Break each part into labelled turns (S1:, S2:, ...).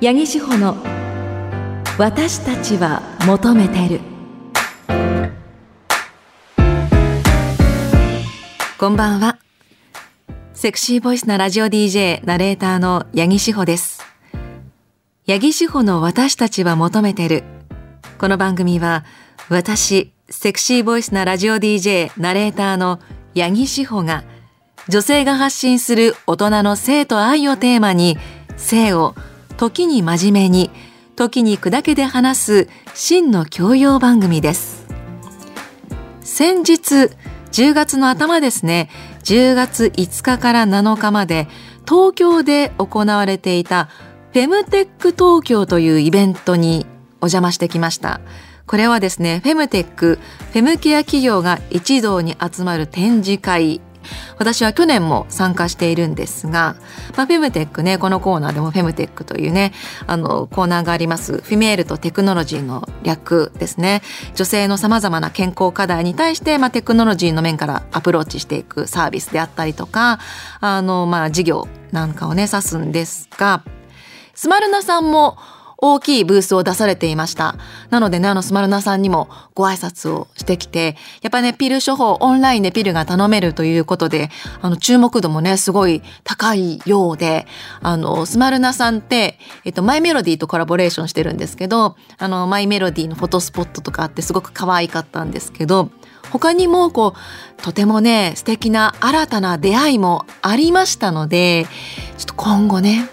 S1: 八木志保の私たちは求めてる。こんばんは。セクシーボイスなラジオ DJ ナレーターの八木志保です。八木志保の私たちは求めてる。この番組は私セクシーボイスなラジオ DJ ナレーターの八木志保が女性が発信する大人の性と愛をテーマに性を時に真面目に時に砕けて話す真の教養番組です。先日10月の頭ですね10月5日から7日まで東京で行われていたフェムテック東京というイベントにお邪魔してきました。これはですねフェムテックフェムケア企業が一堂に集まる展示会私は去年も参加しているんですが、まあ、フェムテックねこのコーナーでもフェムテックというねあのコーナーがあります。フィメールとテクノロジーの略ですね。女性のさまざまな健康課題に対して、まあ、テクノロジーの面からアプローチしていくサービスであったりとかあの、まあ、事業なんかをね指すんですがスマルナさんも大きいブースを出されていました。なのでね、あのスマルナさんにもご挨拶をしてきて、やっぱね、ピル処方、オンラインでピルが頼めるということで、あの、注目度もね、すごい高いようで、あの、スマルナさんって、えっと、マイメロディーとコラボレーションしてるんですけど、あの、マイメロディーのフォトスポットとかあってすごく可愛かったんですけど、他にもこうとてもね素敵な新たな出会いもありましたのでちょっと今後ね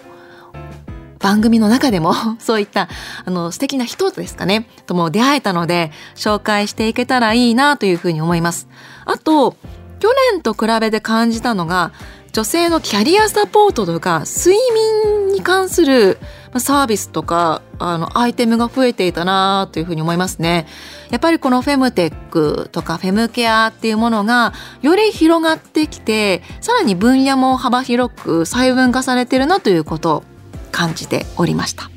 S1: 番組の中でも そういったあの素敵な人ですかねとも出会えたので紹介していけたらいいなというふうに思います。あと去年と比べて感じたのが女性のキャリアサポートとか睡眠に関するサービスとかあのアイテムが増えていたなというふうに思いますね。やっぱりこのフェムテックとかフェムケアっていうものがより広がってきてさらに分野も幅広く細分化されてるなということ感じておりました。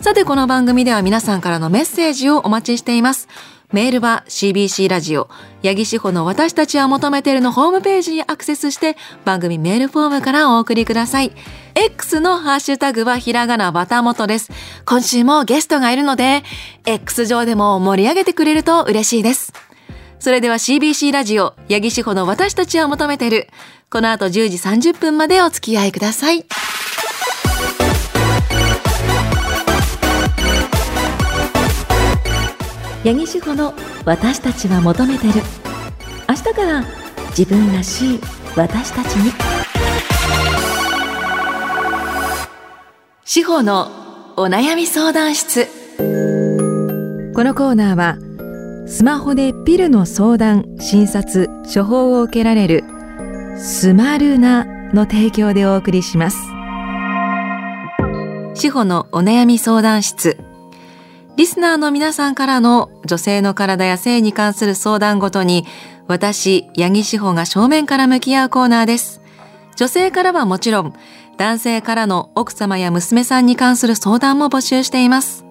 S1: さてこの番組では皆さんからのメッセージをお待ちしています。メールは CBC ラジオ八木志保の私たちは求めているのホームページにアクセスして番組メールフォームからお送りください。X のハッシュタグはひらがなバタモトです。今週もゲストがいるので X 上でも盛り上げてくれると嬉しいです。それでは CBC ラジオ八木志保の私たちは求めているこの後10時30分までお付き合いください。八木志保の私たちは求めてる。明日から自分らしい私たちに。志保のお悩み相談室。このコーナーはスマホでピルの相談診察処方を受けられるスマルナの提供でお送りします。志保のお悩み相談室。リスナーの皆さんからの女性の体や性に関する相談ごとに私、八木志保が正面から向き合うコーナーです。女性からはもちろん、男性からの奥様や娘さんに関する相談も募集しています。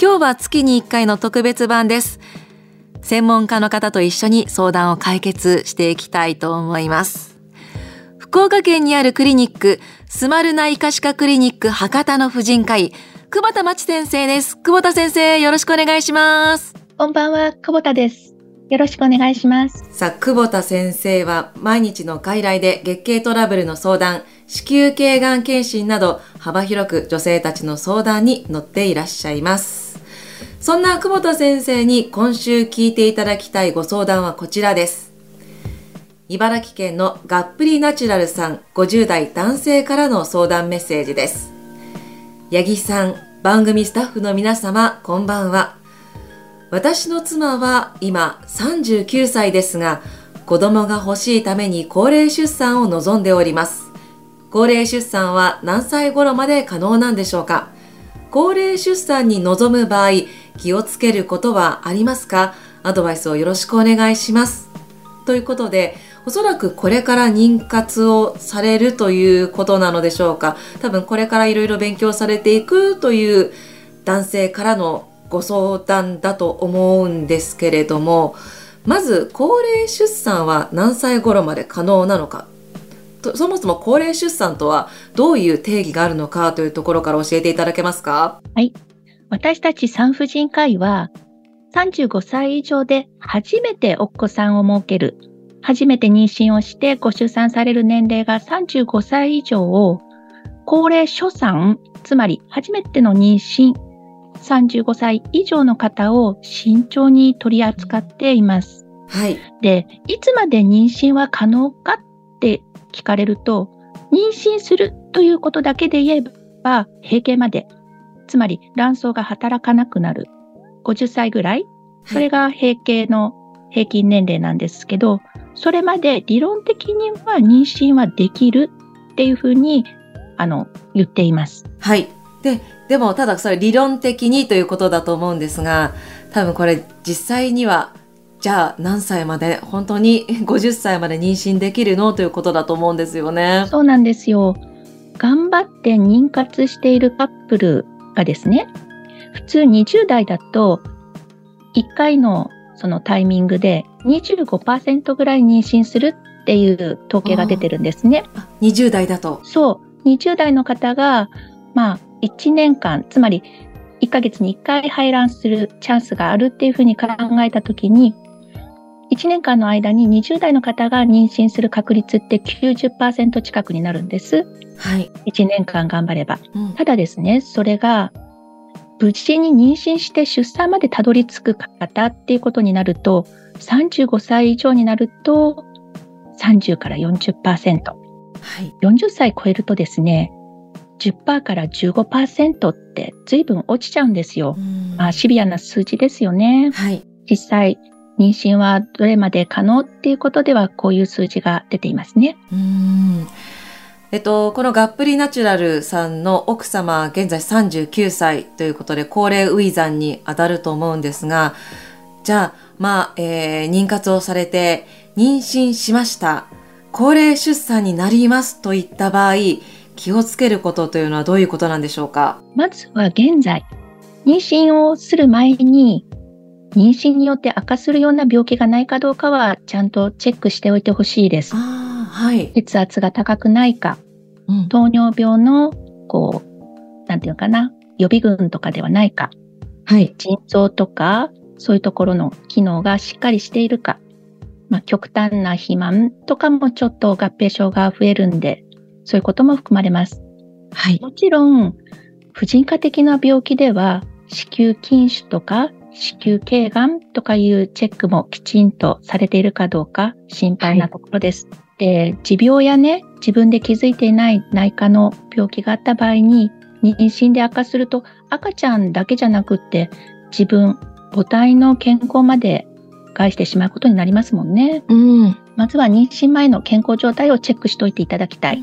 S1: 今日は月に1回の特別版です。専門家の方と一緒に相談を解決していきたいと思います。福岡県にあるクリニック、スマル内科歯科クリニック博多の婦人科医、久保田真知先生です。久保田先生、よろしくお願いします。
S2: こんばんは、久保田です。よろしくお願いします。
S1: さあ、久保田先生は毎日の外来で月経トラブルの相談、子宮頸がん検診など幅広く女性たちの相談に乗っていらっしゃいます。そんな久保田先生に今週聞いていただきたいご相談はこちらです。茨城県のがっぷりナチュラルさん50代男性からの相談メッセージです。八木さん、番組スタッフの皆様、こんばんは。私の妻は今39歳ですが、子供が欲しいために高齢出産を望んでおります。高齢出産は何歳頃まで可能なんでしょうか高齢出産に臨む場合、気をつけることはありますか？アドバイスをよろしくお願いします。ということで、おそらくこれから妊活をされるということなのでしょうか。多分これからいろいろ勉強されていくという男性からのご相談だと思うんですけれどもまず高齢出産は何歳頃まで可能なのか。そもそも高齢出産とはどういう定義があるのかというところから教えていただけますか？
S2: はい。私たち産婦人科医は、35歳以上で初めてお子さんを設ける、初めて妊娠をしてご出産される年齢が35歳以上を、高齢初産、つまり初めての妊娠、35歳以上の方を慎重に取り扱っています。
S1: はい。
S2: で、いつまで妊娠は可能かって聞かれると、妊娠するということだけで言えば、閉経まで、つまり卵巣が働かなくなる50歳ぐらい、それが閉経の平均年齢なんですけど、それまで理論的には妊娠はできるっていうふうに、あの、言っています。
S1: はい。で、でもただそれ理論的にということだと思うんですが、多分これ実際には、じゃあ何歳まで、本当に 50歳まで妊娠できるのということだと思うんですよね。
S2: そうなんですよ。頑張って妊活しているカップルがですね、普通20代だと、1回のそのタイミングで25%ぐらい妊娠するっていう統計が出てるんですね。
S1: 20代だと。
S2: そう。20代の方が、まあ、1年間、つまり1ヶ月に1回排卵するチャンスがあるっていうふうに考えたときに、1年間の間に20代の方が妊娠する確率って90%近くになるんです。
S1: はい。
S2: 1年間頑張れば。うん、ただですね、それが無事に妊娠して出産までたどり着く方っていうことになると、35歳以上になると30から40%。はい、40歳超えるとですね、10%から15%って随分落ちちゃうんですよ。まあシビアな数字ですよね。
S1: はい、
S2: 実際、妊娠はどれまで可能っていうことではこういう数字が出ていますね。
S1: うんえっと、このガップリナチュラルさんの奥様、現在39歳ということで、高齢ウィザンに当たると思うんですが、じゃあ、まあ、えー、妊活をされて、妊娠しました。高齢出産になりますといった場合、気をつけることというのはどういうことなんでしょうか？
S2: まずは現在、妊娠をする前に、妊娠によって悪化するような病気がないかどうかは、ちゃんとチェックしておいてほしいです。
S1: はい。
S2: 血圧が高くないか、うん、糖尿病の、こう、なんていうかな、予備軍とかではないか、
S1: はい。
S2: 腎臓とか、そういうところの機能がしっかりしているか、まあ、極端な肥満とかもちょっと合併症が増えるんで、そういうことも含まれます。
S1: はい。
S2: もちろん、婦人科的な病気では、子宮筋腫とか子宮頸がんとかいうチェックもきちんとされているかどうか心配なところです。はいで、持病やね、自分で気づいていない内科の病気があった場合に、妊娠で悪化すると赤ちゃんだけじゃなくって自分、母体の健康まで害してしまうことになりますもんね。
S1: うん。
S2: まずは妊娠前の健康状態をチェックしておいていただきたい。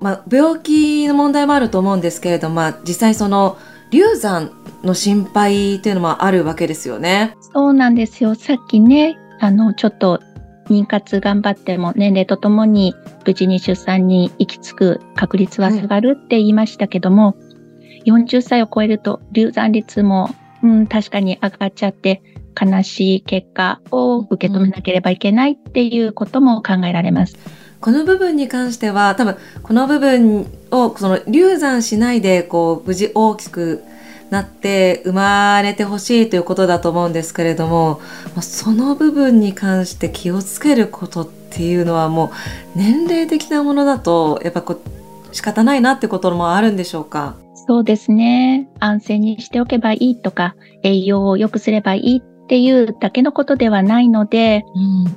S1: まあ、病気の問題もあると思うんですけれども、まあ、実際その流産の心配というのもあるわけですよね。
S2: そうなんですよ。さっきね、あの、ちょっと妊活頑張っても年齢とともに無事に出産に行き着く確率は下がるって言いましたけども、はい、40歳を超えると流産率も、うん、確かに上がっちゃって悲しい結果を受け止めなければいけないっていうことも考えられます。
S1: この部分に関しては多分この部分をその流産しないでこう無事大きくなって生まれてほしいということだと思うんですけれどもその部分に関して気をつけることっていうのはもう年齢的なものだとやっぱこう仕方ないなってこともあるんでしょうか？
S2: そうですね。安静にしておけばいいとか栄養を良くすればいいっていうだけのことではないので、うん。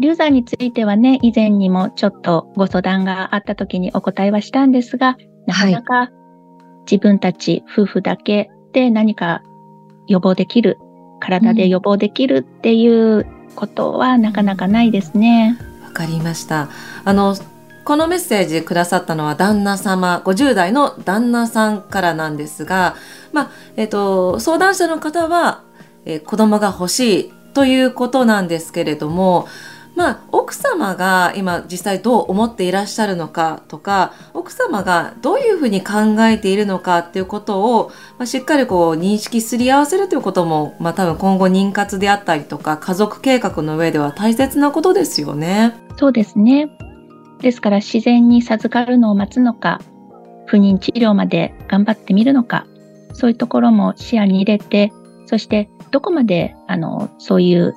S2: 流産についてはね、以前にもちょっとご相談があった時にお答えはしたんですが、なかなか自分たち夫婦だけで何か予防できる、体で予防できるっていうことはなかなかないですね。
S1: わ、うん、かりました。あの、このメッセージくださったのは旦那様、50代の旦那さんからなんですが、まあ、えっ、と、相談者の方は、えー、子供が欲しいということなんですけれども、まあ、奥様が今実際どう思っていらっしゃるのかとか奥様がどういうふうに考えているのかっていうことを、まあ、しっかりこう認識すり合わせるということも、まあ、多分今後妊活であったりとか家族計画の上では大切なことですよね。
S2: そうですね。ですから自然に授かるのを待つのか、不妊治療まで頑張ってみるのか、そういうところも視野に入れて、そしてどこまであのそういう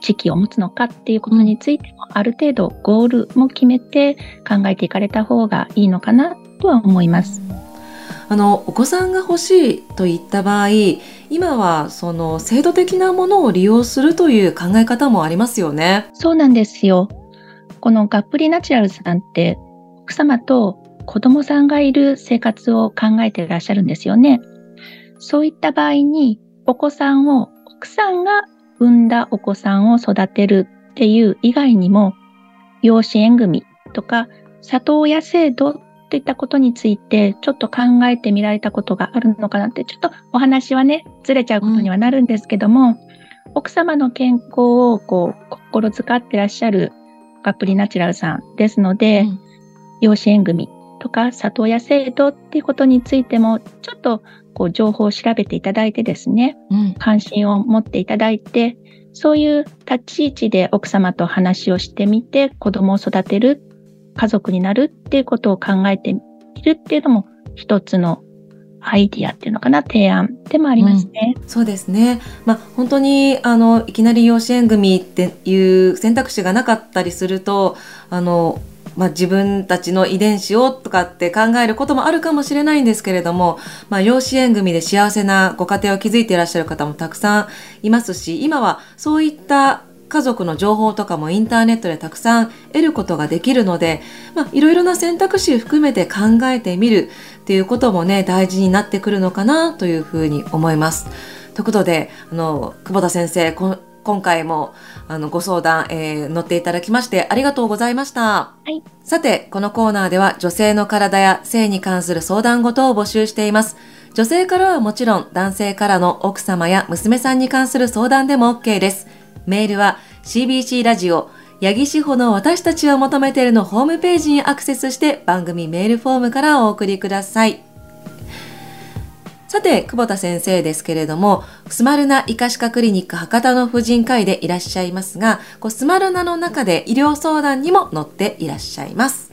S2: 時期を持つのかっていうことについても、ある程度ゴールも決めて考えていかれた方がいいのかなとは思います。
S1: あのお子さんが欲しいといった場合今はその制度的なものを利用するという考え方もありますよね。
S2: そうなんですよ。このがっぷりナチュラルさんって奥様と子供さんがいる生活を考えていらっしゃるんですよね。そういった場合にお子さんを奥さんが産んだお子さんを育てるっていう以外にも養子縁組とか里親制度といったことについてちょっと考えてみられたことがあるのかなってちょっとお話はねずれちゃうことにはなるんですけども、うん、奥様の健康をこう心遣ってらっしゃるガプリナチュラルさんですので、うん、養子縁組とか里親制度っていうことについてもちょっとこう情報を調べていただいてですね、うん、関心を持っていただいてそういう立ち位置で奥様と話をしてみて子供を育てる家族になるっていうことを考えてみるっていうのも一つのアイディアっていうのかな提案でもありますね。
S1: うん、そうですね。まあ本当にあのいきなり養子縁組っていう選択肢がなかったりするとあのまあ、自分たちの遺伝子をとかって考えることもあるかもしれないんですけれども、まあ、養子縁組で幸せなご家庭を築いていらっしゃる方もたくさんいますし今はそういった家族の情報とかもインターネットでたくさん得ることができるので、まあ、いろいろな選択肢含めて考えてみるっていうこともね、大事になってくるのかなというふうに思います。ということで、あの、久保田先生、今回もあのご相談、えー、乗っていただきましてありがとうございました。
S2: はい。
S1: さて、このコーナーでは女性の体や性に関する相談事を募集しています。女性からはもちろん男性からの奥様や娘さんに関する相談でも OK です。メールは CBC ラジオ八木志保の私たちを求めているのホームページにアクセスして番組メールフォームからお送りください。さて、久保田先生ですけれども、スマルナ医科歯科クリニック博多の婦人科医でいらっしゃいますが、こうスマルナの中で医療相談にも載っていらっしゃいます。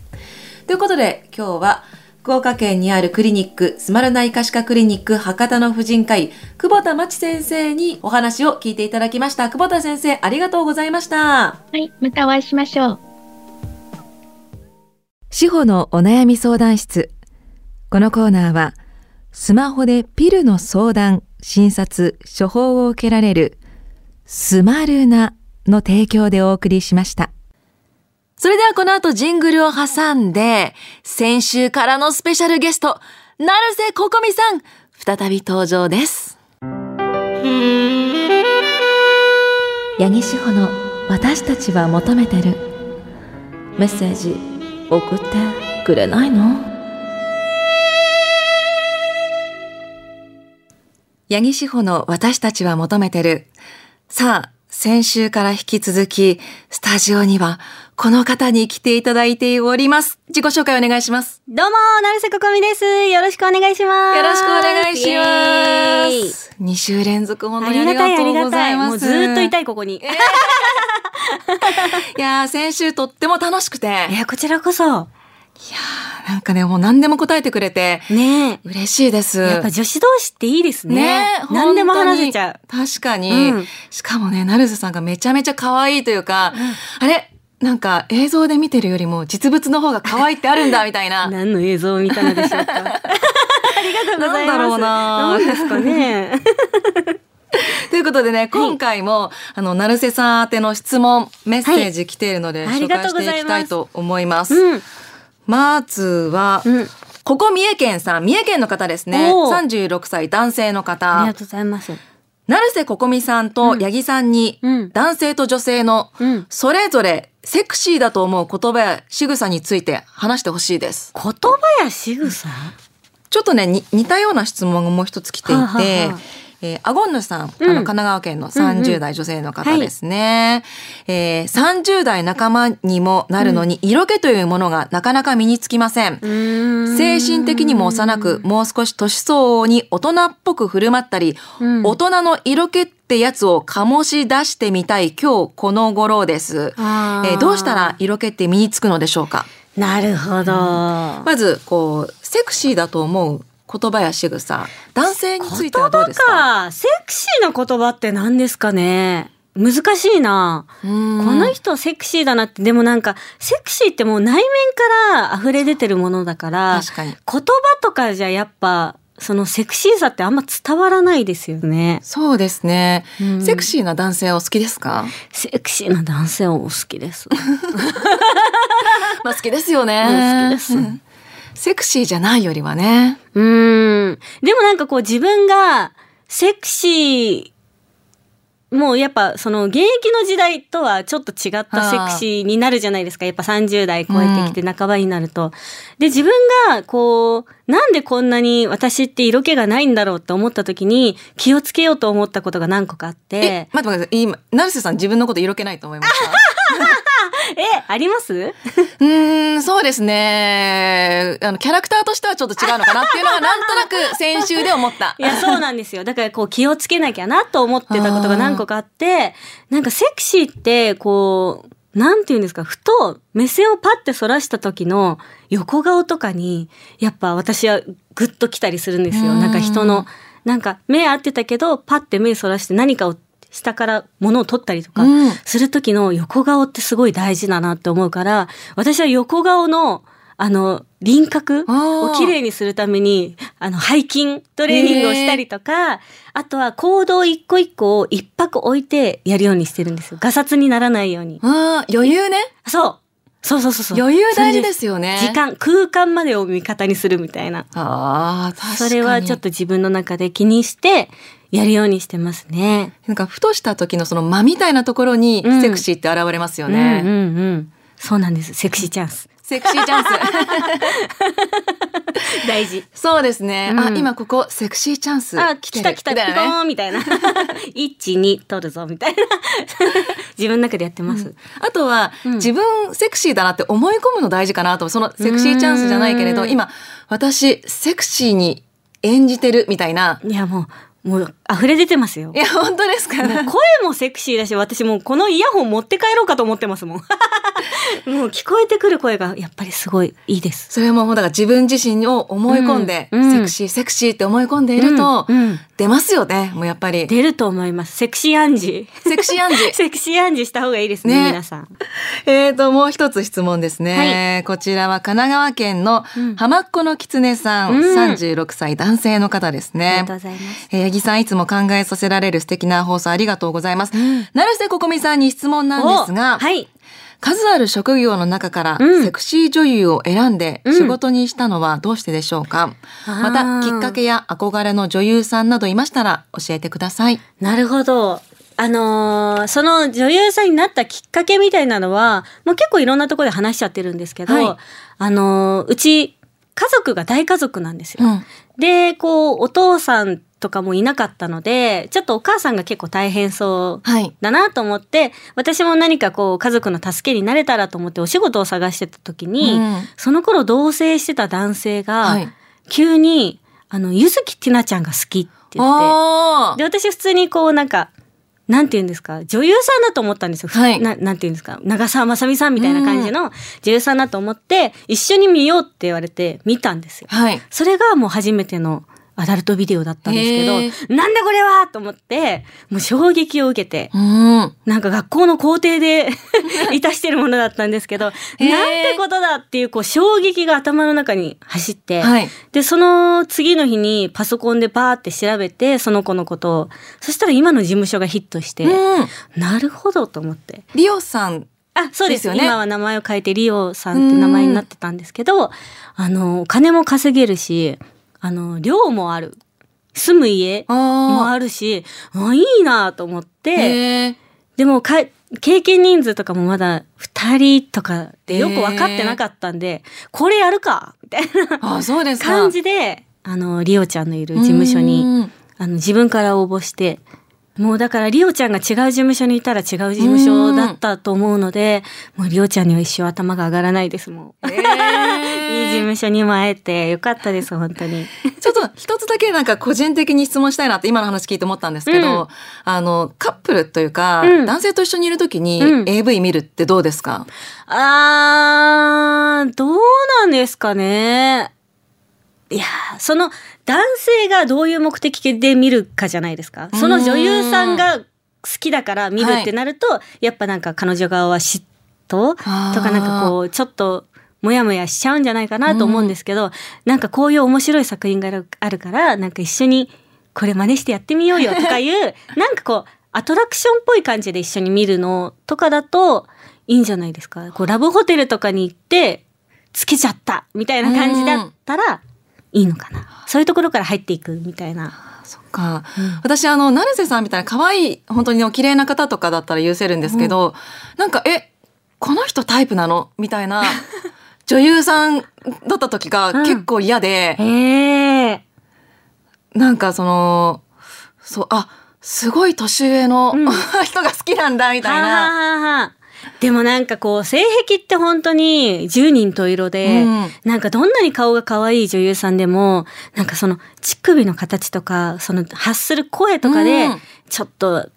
S1: ということで、今日は福岡県にあるクリニック、スマルナ医科歯科クリニック博多の婦人科医、久保田真知先生にお話を聞いていただきました。久保田先生、ありがとうございました。は
S2: い、またお会いしましょう。
S1: 司法のお悩み相談室。このコーナーは、スマホでピルの相談、診察、処方を受けられる、スマルナの提供でお送りしました。それではこの後ジングルを挟んで、先週からのスペシャルゲスト、成瀬ここみさん、再び登場です。八木志保の私たちは求めてる。メッセージ送ってくれないの？八木志保の私たちは求めてる。さあ、先週から引き続き、スタジオには、この方に来ていただいております。自己紹介お願いします。
S3: どうも、成瀬ここみです。よろしくお願いします。
S1: よろしくお願いします。2週連続本当にありがとうございます。もう
S3: ずっといたい、ここに。
S1: いや先週とっても楽しくて。
S3: いや、こちらこそ。いや
S1: なんかね、もう何でも答えてくれて。
S3: ね
S1: 嬉しいです。
S3: やっぱ女子同士っていいですね。ね何でも話せちゃう。
S1: 確かに、うん、しかもね、成瀬さんがめちゃめちゃ可愛いというか、うん、あれなんか映像で見てるよりも実物の方が可愛いってあるんだ みたいな。
S3: 何の映像を見たのでしょうか。ありがとうございます。なんだろうな。何ですかね。
S1: ということでね、今回も、あの、成瀬さん宛ての質問、メッセージ来ているので、紹介していきたいと思います。うん、まずは、うん、ここ三重県さん、三重県の方ですね。36歳男性の方。
S3: ありがとうございます。
S1: 成瀬ここみさんと八木さんに、男性と女性の、それぞれセクシーだと思う言葉や仕草について話してほしいです。
S3: 言葉や仕草？
S1: ちょっとね、似たような質問がもう一つ来ていて、はははえー、アゴンヌさん、うん、あの、神奈川県の30代女性の方ですね。うんうんはい、えー、30代仲間にもなるのに、色気というものがなかなか身につきません。ん。精神的にも幼く、もう少し年相応に大人っぽく振る舞ったり、うん、大人の色気ってやつを醸し出してみたい今日この頃です。えーどうしたら色気って身につくのでしょうか？
S3: なるほど。
S1: まず、こう、セクシーだと思う言葉や仕草、男性についてはどうですか？
S3: か。セクシーな言葉って何ですかね？難しいな。
S1: こ
S3: この人セクシーだなって、でもなんか、セクシーってもう内面から溢れ出てるものだから、
S1: 確かに。
S3: 言葉とかじゃやっぱ、そのセクシーさってあんま伝わらないですよね。
S1: そうですね。
S3: うん
S1: セクシーな男性はお好きですか？
S3: セクシーな男性はお好きです。
S1: まあ好きですよね。
S3: うん好きです
S1: うんセクシーじゃないよりはね。
S3: うーん。でもなんかこう自分がセクシー、もうやっぱその現役の時代とはちょっと違ったセクシーになるじゃないですか。やっぱ30代超えてきて半ばになると。で、自分がこう、なんでこんなに私って色気がないんだろうって思った時に気をつけようと思ったことが何個かあって
S1: え、。待って待ってください。今、成瀬さん自分のこと色気ないと思いますか
S3: え、あります？
S1: うーん、そうですね。あの、キャラクターとしてはちょっと違うのかなっていうのがなんとなく先週で思った。
S3: いや、そうなんですよ。だからこう気をつけなきゃなと思ってたことが何個かあって、なんかセクシーってこう、なんて言うんですか、ふと目線をパッて反らした時の横顔とかに、やっぱ私はグッと来たりするんですよ。
S1: うん
S3: なんか人の、なんか目合ってたけど、パッて目反らして何かを下から物を取ったりとか
S1: うん
S3: する時の横顔ってすごい大事だなって思うから、私は横顔の、あの、輪郭を綺麗にするために、あの、背筋トレーニングをしたりとか、あとは行動一個一個を一泊置いてやるようにしてるんですよ。ガサツにならないように。
S1: あー余裕ね。
S3: そうそうそうそうそう。
S1: 余裕大事ですよね。
S3: 時。間、空間までを味方にするみたいな。
S1: ああ、確かに。
S3: それはちょっと自分の中で気にして、やるようにしてますね。
S1: なんか、ふとした時のその間みたいなところに
S3: うん
S1: セクシーって現れますよ
S3: うんう
S1: ね。
S3: んうん。そうなんです。セクシーチャンス。
S1: セクシーチャンス。
S3: 大事。
S1: そうですね。あ、
S3: うん
S1: 今ここセクシーチャンス。
S3: あ、来た来た、ピコ
S1: みたね
S3: みたいな。一、二、取るぞ、みたいな。自分の中でやってます。
S1: あとは、
S3: うん
S1: 自分セクシーだなって思い込むの大事かなと。そのセクシーチャンスじゃないけれど、
S3: うん
S1: 今、私、セクシーに演じてるみたいな。
S3: いや、もう、もう、溢れ出てますよ
S1: い。や、本当ですか
S3: もう声もセクシーだし、私もうこのイヤホン持って帰ろうかと思ってますもん。もう聞こえてくる声がやっぱりすごいいいです。
S1: それはもう、だから自分自身を思い込んで、
S3: うんうん
S1: セクシー、セクシーって思い込んでいると、
S3: うんうん
S1: 出ますよね。もうやっぱり。
S3: 出ると思います。セクシー暗示
S1: セクシーアンジ
S3: ー。。セクシーアンジーした方がいいですね、
S1: ね
S3: 皆さん。
S1: えーと、もう一つ質問ですね。こちらは神奈川県の
S3: うん
S1: 浜っ子の狐さん、
S3: うん
S1: 36歳男性の方です
S3: あり
S1: ね
S3: がと。うございます。
S1: えー、八木さんいつも考えさせられる素敵な放送ありがとうございます。
S3: うん
S1: 成瀬ここみさんに質問なんですが、
S3: おはい。
S1: 数ある職業の中から
S3: うん
S1: セクシー女優を選んで
S3: うん
S1: 仕事にしたのはどうしてでしょうか、またきっかけや憧れの女優さんなどいましたら教えてください。
S3: なるほど。あのーその女優さんになったきっかけみたいなのは、もう結構いろんなところで話しちゃってるんですけど、
S1: はい
S3: あのーうち、家族が大家族なんですよ。
S1: うん。
S3: で、こう、お父さんとかもいなかったので、ちょっとお母さんが結構大変そう
S1: はい。
S3: だなと思って、私も何かこう、家族の助けになれたらと思ってお仕事を探してた時に、
S1: うん
S3: その頃同棲してた男性が、
S1: はい。
S3: 急に、あの、ゆずきティナちゃんが好きって言って、
S1: あ
S3: で、私普通にこうなんか、なんて言うんですか、女優さんだと思ったんですよ。ふ
S1: はい
S3: ななんて言うんですか、長澤まさみさんみたいな感じの女優さんだと思って、一緒に見ようって言われて見たんですよ。
S1: はい。
S3: それがもう初めてのアダルトビデオだったんですけど、なんだこれはと思って、もう衝撃を受けて、
S1: うん。
S3: なんか学校の校庭で いたしてるものだったんですけど、なんてことだっていうこう衝撃が頭の中に走って、
S1: はい。
S3: で、その次の日にパソコンでバーって調べて、その子のことを。そしたら今の事務所がヒットして、
S1: うん。
S3: なるほどと思って。
S1: リオさん。
S3: あ、そうです
S1: ですよね
S3: 今は名前を変えてリオさんって名前になってたんですけど、あの、お金も稼げるし、あの、寮もある。住む家も
S1: あ
S3: あるし、あいいなと思っ
S1: あ。
S3: て、でもか、経験人数とかもまだ二人とかでよく分かってなかったんで、これやるかみたいな。感じで、あの、リオちゃんのいる事務所に、
S1: うん
S3: あの、自分から応募して、もうだからリオちゃんが違う事務所にいたら違う事務所だったと思うので、もうリオちゃんには一生頭が上がらないですもん。
S1: えー
S3: いい事務所にも会えてよかったです、本当に。
S1: ちょっと一つだけなんか個人的に質問したいなって今の話聞いて思ったんですけど、
S3: うん。
S1: あの、カップルというか、
S3: うん。
S1: 男性と一緒にいるときに
S3: うん。
S1: AV 見るってどうですか、
S3: あー、どうなんですかね。いやー、その男性がどういう目的で見るかじゃないですか。その女優さんが好きだから見るってなると、やっぱなんか彼女側は嫉妬とかなんかこう、ちょっと、もやもやしちゃうんじゃないかなと思うんですけど、なんかこういう面白い作品があるから、なんか一緒にこれ真似してやってみようよとかいう、なんかこう、アトラクションっぽい感じで一緒に見るのとかだといいんじゃないですか。こう、ラブホテルとかに行って、つけちゃったみたいな感じだったらいいのかな。そういうところから入っていくみたいな。
S1: そっか。私、あの、成瀬さんみたいな可愛い、本当にお綺麗な方とかだったら許せるんですけど、なんか、え、この人タイプなのみたいな女優さんだった時が
S3: うん。
S1: 結構嫌で。なんかその、そう、あ、すごい年上の、
S3: うん。
S1: 人が好きなんだ、みたいな。
S3: でもなんかこう性癖って本当に十人十色で、
S1: うん。
S3: なんかどんなに顔が可愛い女優さんでもなんかその乳首の形とかその発する声とかで
S1: うん。
S3: ちょっと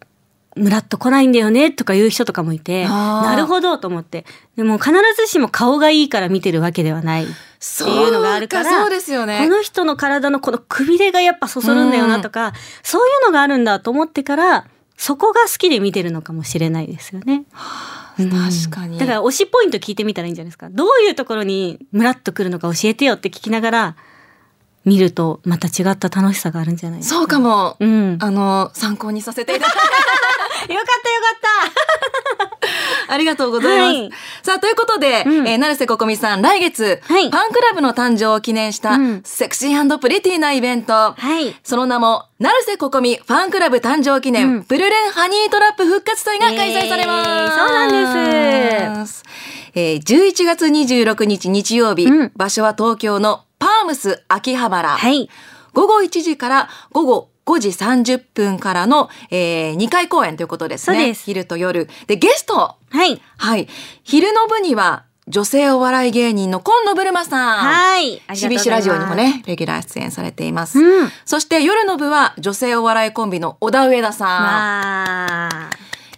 S3: ムラっと来ないんだよねとか言う人とかもいてなるほどと思ってでも必ずしも顔がいいから見てるわけではない
S1: そ
S3: っていうのがあるから
S1: そうですよね。
S3: この人の体のこのくびれがやっぱそそるんだよなとか、そういうのがあるんだと思ってからそこが好きで見てるのかもしれないですよね。うん
S1: 確かに。
S3: だから推しポイント聞いてみたらいいんじゃないですか。どういうところにムラっとくるのか教えてよって聞きながら見るとまた違った楽しさがあるんじゃないですか。
S1: そうかも。
S3: うん。よかっ
S1: あの、参考にさせていただき
S3: たよか
S1: ありがとうございます。
S3: はい
S1: さあ、ということで、
S3: うん
S1: えー、成瀬ここみさん、来月、
S3: はい
S1: ファンクラブの誕生を記念した、
S3: うん
S1: セクシープリティなイベント。
S3: はい。
S1: その名も、成瀬ここみファンクラブ誕生記念、
S3: うん
S1: プルレンハニートラップ復活祭が開催されます。
S3: えーそうなん
S1: です。えー、11月26日日曜日、
S3: うん
S1: 場所は東京のパームス秋葉原。
S3: はい。
S1: 午後1時から午後5時30分からの、えー、2回公演ということですね。
S3: そうです
S1: 昼と夜。で、ゲスト
S3: はい。
S1: はい。昼の部には、女性お笑い芸人の今野ブルマさん。
S3: はい。ありがとうございます
S1: シビシラジオにも。ね、レギュラー出演されています。
S3: うん。
S1: そして夜の部は女性お笑いコンビの小田上田さん。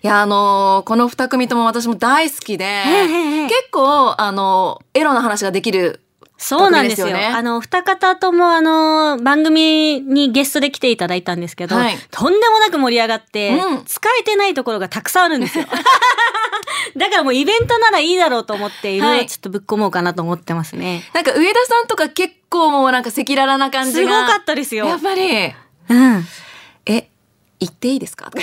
S1: いや、あのーこの二組とも私も大好きで、
S3: へへへ
S1: 結構、あのーエロな話ができる。
S3: そうなんですよ。
S1: すよね
S3: あの、二方ともあの、番組にゲストで来ていただいたんですけど、
S1: はい
S3: とんでもなく盛り上がって、
S1: うん
S3: 使えてないところがたくさんあるんですよ。だからもうイベントならいいだろうと思って、いろい
S1: はい
S3: ろちょっとぶっ込もうかなと思ってますね。
S1: なんか上田さんとか結構もうなんか赤裸々な感じが。
S3: すごかったですよ。
S1: やっぱり、
S3: うん。
S1: え、行っていいですか？行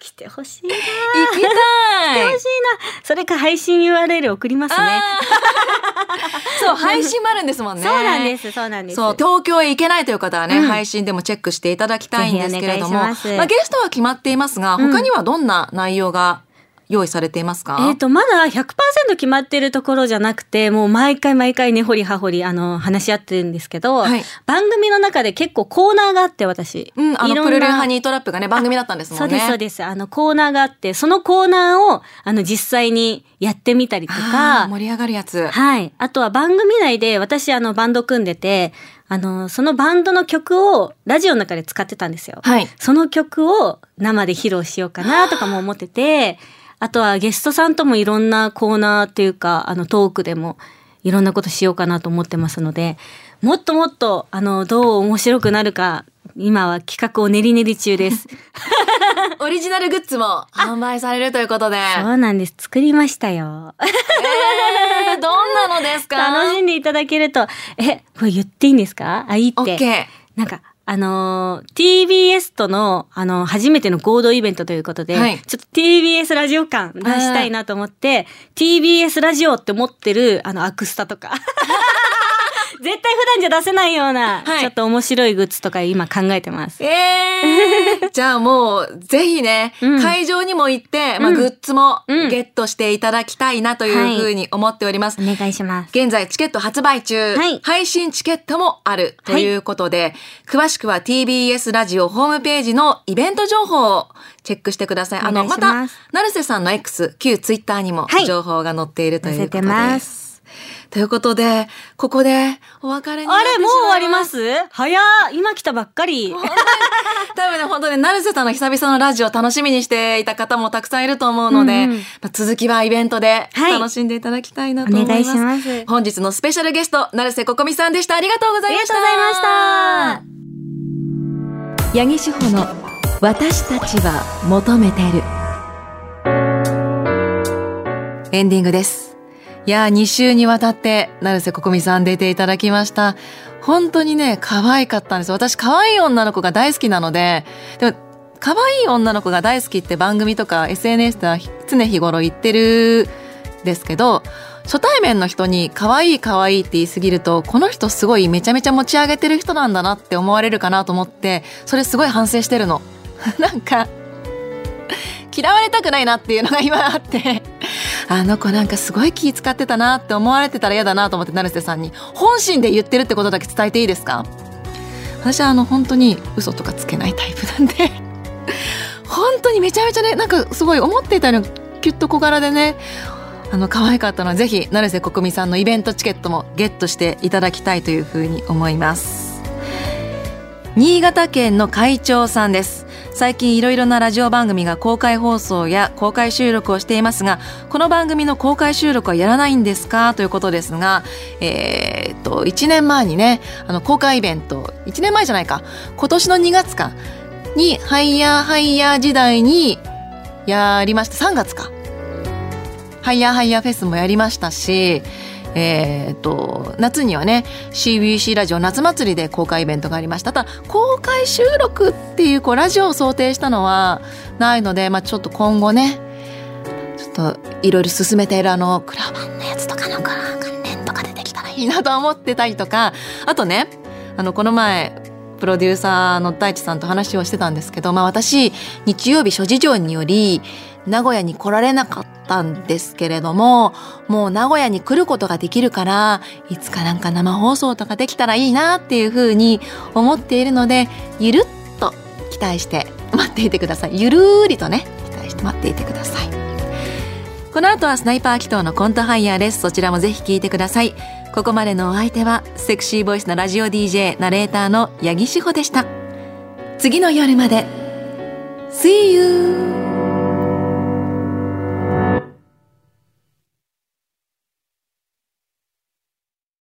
S3: 来てほしいな。
S1: きた
S3: 来て
S1: い
S3: ほしいな。それか配信 URL 送りますね。
S1: そう、配信もあるんですもんね。
S3: そうなんです、そうなんです。
S1: そう、東京へ行けないという方はね、
S3: うん
S1: 配信でもチェックしていただきたいんですけれども、
S3: ます
S1: あ、ゲストは決まっていますが、
S3: うん
S1: 他にはどんな内容が用意されていますか、
S3: えっ、と、まだ100%決まってるところじゃなくて、もう毎回毎回根掘り葉掘り、あの、話し合ってるんですけど、
S1: はい
S3: 番組の中で結構コーナーがあって、私。
S1: うん、あの、プルルンハニートラップがね、番組だったんですもんね。
S3: そうです、そうです。あの、コーナーがあって、そのコーナーを、あの、実際にやってみたりと
S1: あ
S3: か
S1: ー、盛り上がるやつ。
S3: はい。あとは番組内で、私、あの、バンド組んでて、あの、そのバンドの曲をラジオの中で使ってたんですよ。
S1: はい。
S3: その曲を生で披露しようかなとかも思ってて、あとはゲストさんともいろんなコーナーっていうか、あのトークでもいろんなことしようかなと思ってますので、もっともっと、あの、どう面白くなるか、今は企画を練り練り中です。
S1: オリジナルグッズも販売されるということで。
S3: そうなんです。作りましたよ。
S1: えー、どんなのですか？
S3: 楽しんでいただけると、え、これ言っていいんですか？あ、いいって。
S1: オッケー。
S3: なんか、あのー TBS との、あの初めての合同イベントということで、
S1: はい
S3: ちょっと TBS ラジオ感出したいなと思って、TBS ラジオって持ってる、あの、アクスタとか。絶対普段じゃ出せないような、
S1: はい。
S3: ちょっと面白いグッズとか今考えてます。
S1: えー、じゃあもう、ぜひね、
S3: うん。
S1: 会場にも行って、まあ、
S3: うん
S1: グッズも
S3: うん。
S1: ゲットしていただきたいなというふうに思っております。
S3: お願いします。
S1: 現在チケット発売中、
S3: はい。
S1: 配信チケットもあるということで、詳しくは TBS ラジオホームページのイベント情報をチェックしてください。あの、また成瀬さんの X、旧ツイッターにも
S3: はい。
S1: 情報が載っているということで。す。ということで、ここでお別れに
S3: あれ、もう終わりま
S1: す？
S3: す早っ今来たばっかり。
S1: 多分ね、本当に、成瀬さんの久々のラジオ楽しみにしていた方もたくさんいると思うので、
S3: うんうん
S1: まあ続きはイベントで
S3: はい
S1: 楽しんでいただきたいなと思います。
S3: お願いします
S1: 本日のスペシャルゲスト、成瀬ここみさんでした。ありがとうございました。
S3: ありがとうございました。
S1: 八木志保の私たちは求めてるエンディングですいや2週にわたって成瀬ここみさん出ていただきました。本当にね可愛かったんです。私可愛い女の子が大好きなのででも可愛い女の子が大好きって番組とか SNS では常日頃言ってるんですけど初対面の人に可愛い可愛いって言いすぎるとこの人すごいめちゃめちゃ持ち上げてる人なんだなって思われるかなと思ってそれすごい反省してるの。なんか嫌われたくないなっていうのが今あって あの子なんかすごい気使ってたなって思われてたら嫌だなと思って成瀬さんに本心で言ってるってことだけ伝えていいですか？私はあの本当に嘘とかつけないタイプなんで。本当にめちゃめちゃねなんかすごい思っていたよりキュッと小柄でねあの可愛かったのはぜひ成瀬国美さんのイベントチケットもゲットしていただきたいというふうに思います。新潟県の会長さんです。最近いろいろなラジオ番組が公開放送や公開収録をしていますがこの番組の公開収録はやらないんですか？ということですがえーっと1年前にねあの公開イベント1年前じゃないか。今年の2月か。にハイヤーハイヤー時代にやりました。3月か。ハイヤーハイヤーフェスもやりましたし、えー、と、夏にはね、CBC ラジオ夏祭りで公開イベントがありました。ただ、公開収録っていう、こう、ラジオを想定したのはないので、まあちょっと今後ね、ちょっと、いろいろ進めているあの、クラファンのやつとかの関連とかでできたらいいなと思ってたりとか、あとね、あの、この前、プロデューサーの大地さんと話をしてたんですけど、まあ私、日曜日諸事情により、名古屋に来られなかったんですけれども、もう名古屋に来ることができるから、いつかなんか生放送とかできたらいいなっていうふうに思っているので、ゆるっと期待して待っていてください。ゆるーりとね、期待して待っていてください。この後はスナイパー祈祷のコントハイヤーです。そちらもぜひ聞いてください。ここまでのお相手は、セクシーボイスのラジオ DJ ナレーターの八木志保でした。次の夜まで。See you!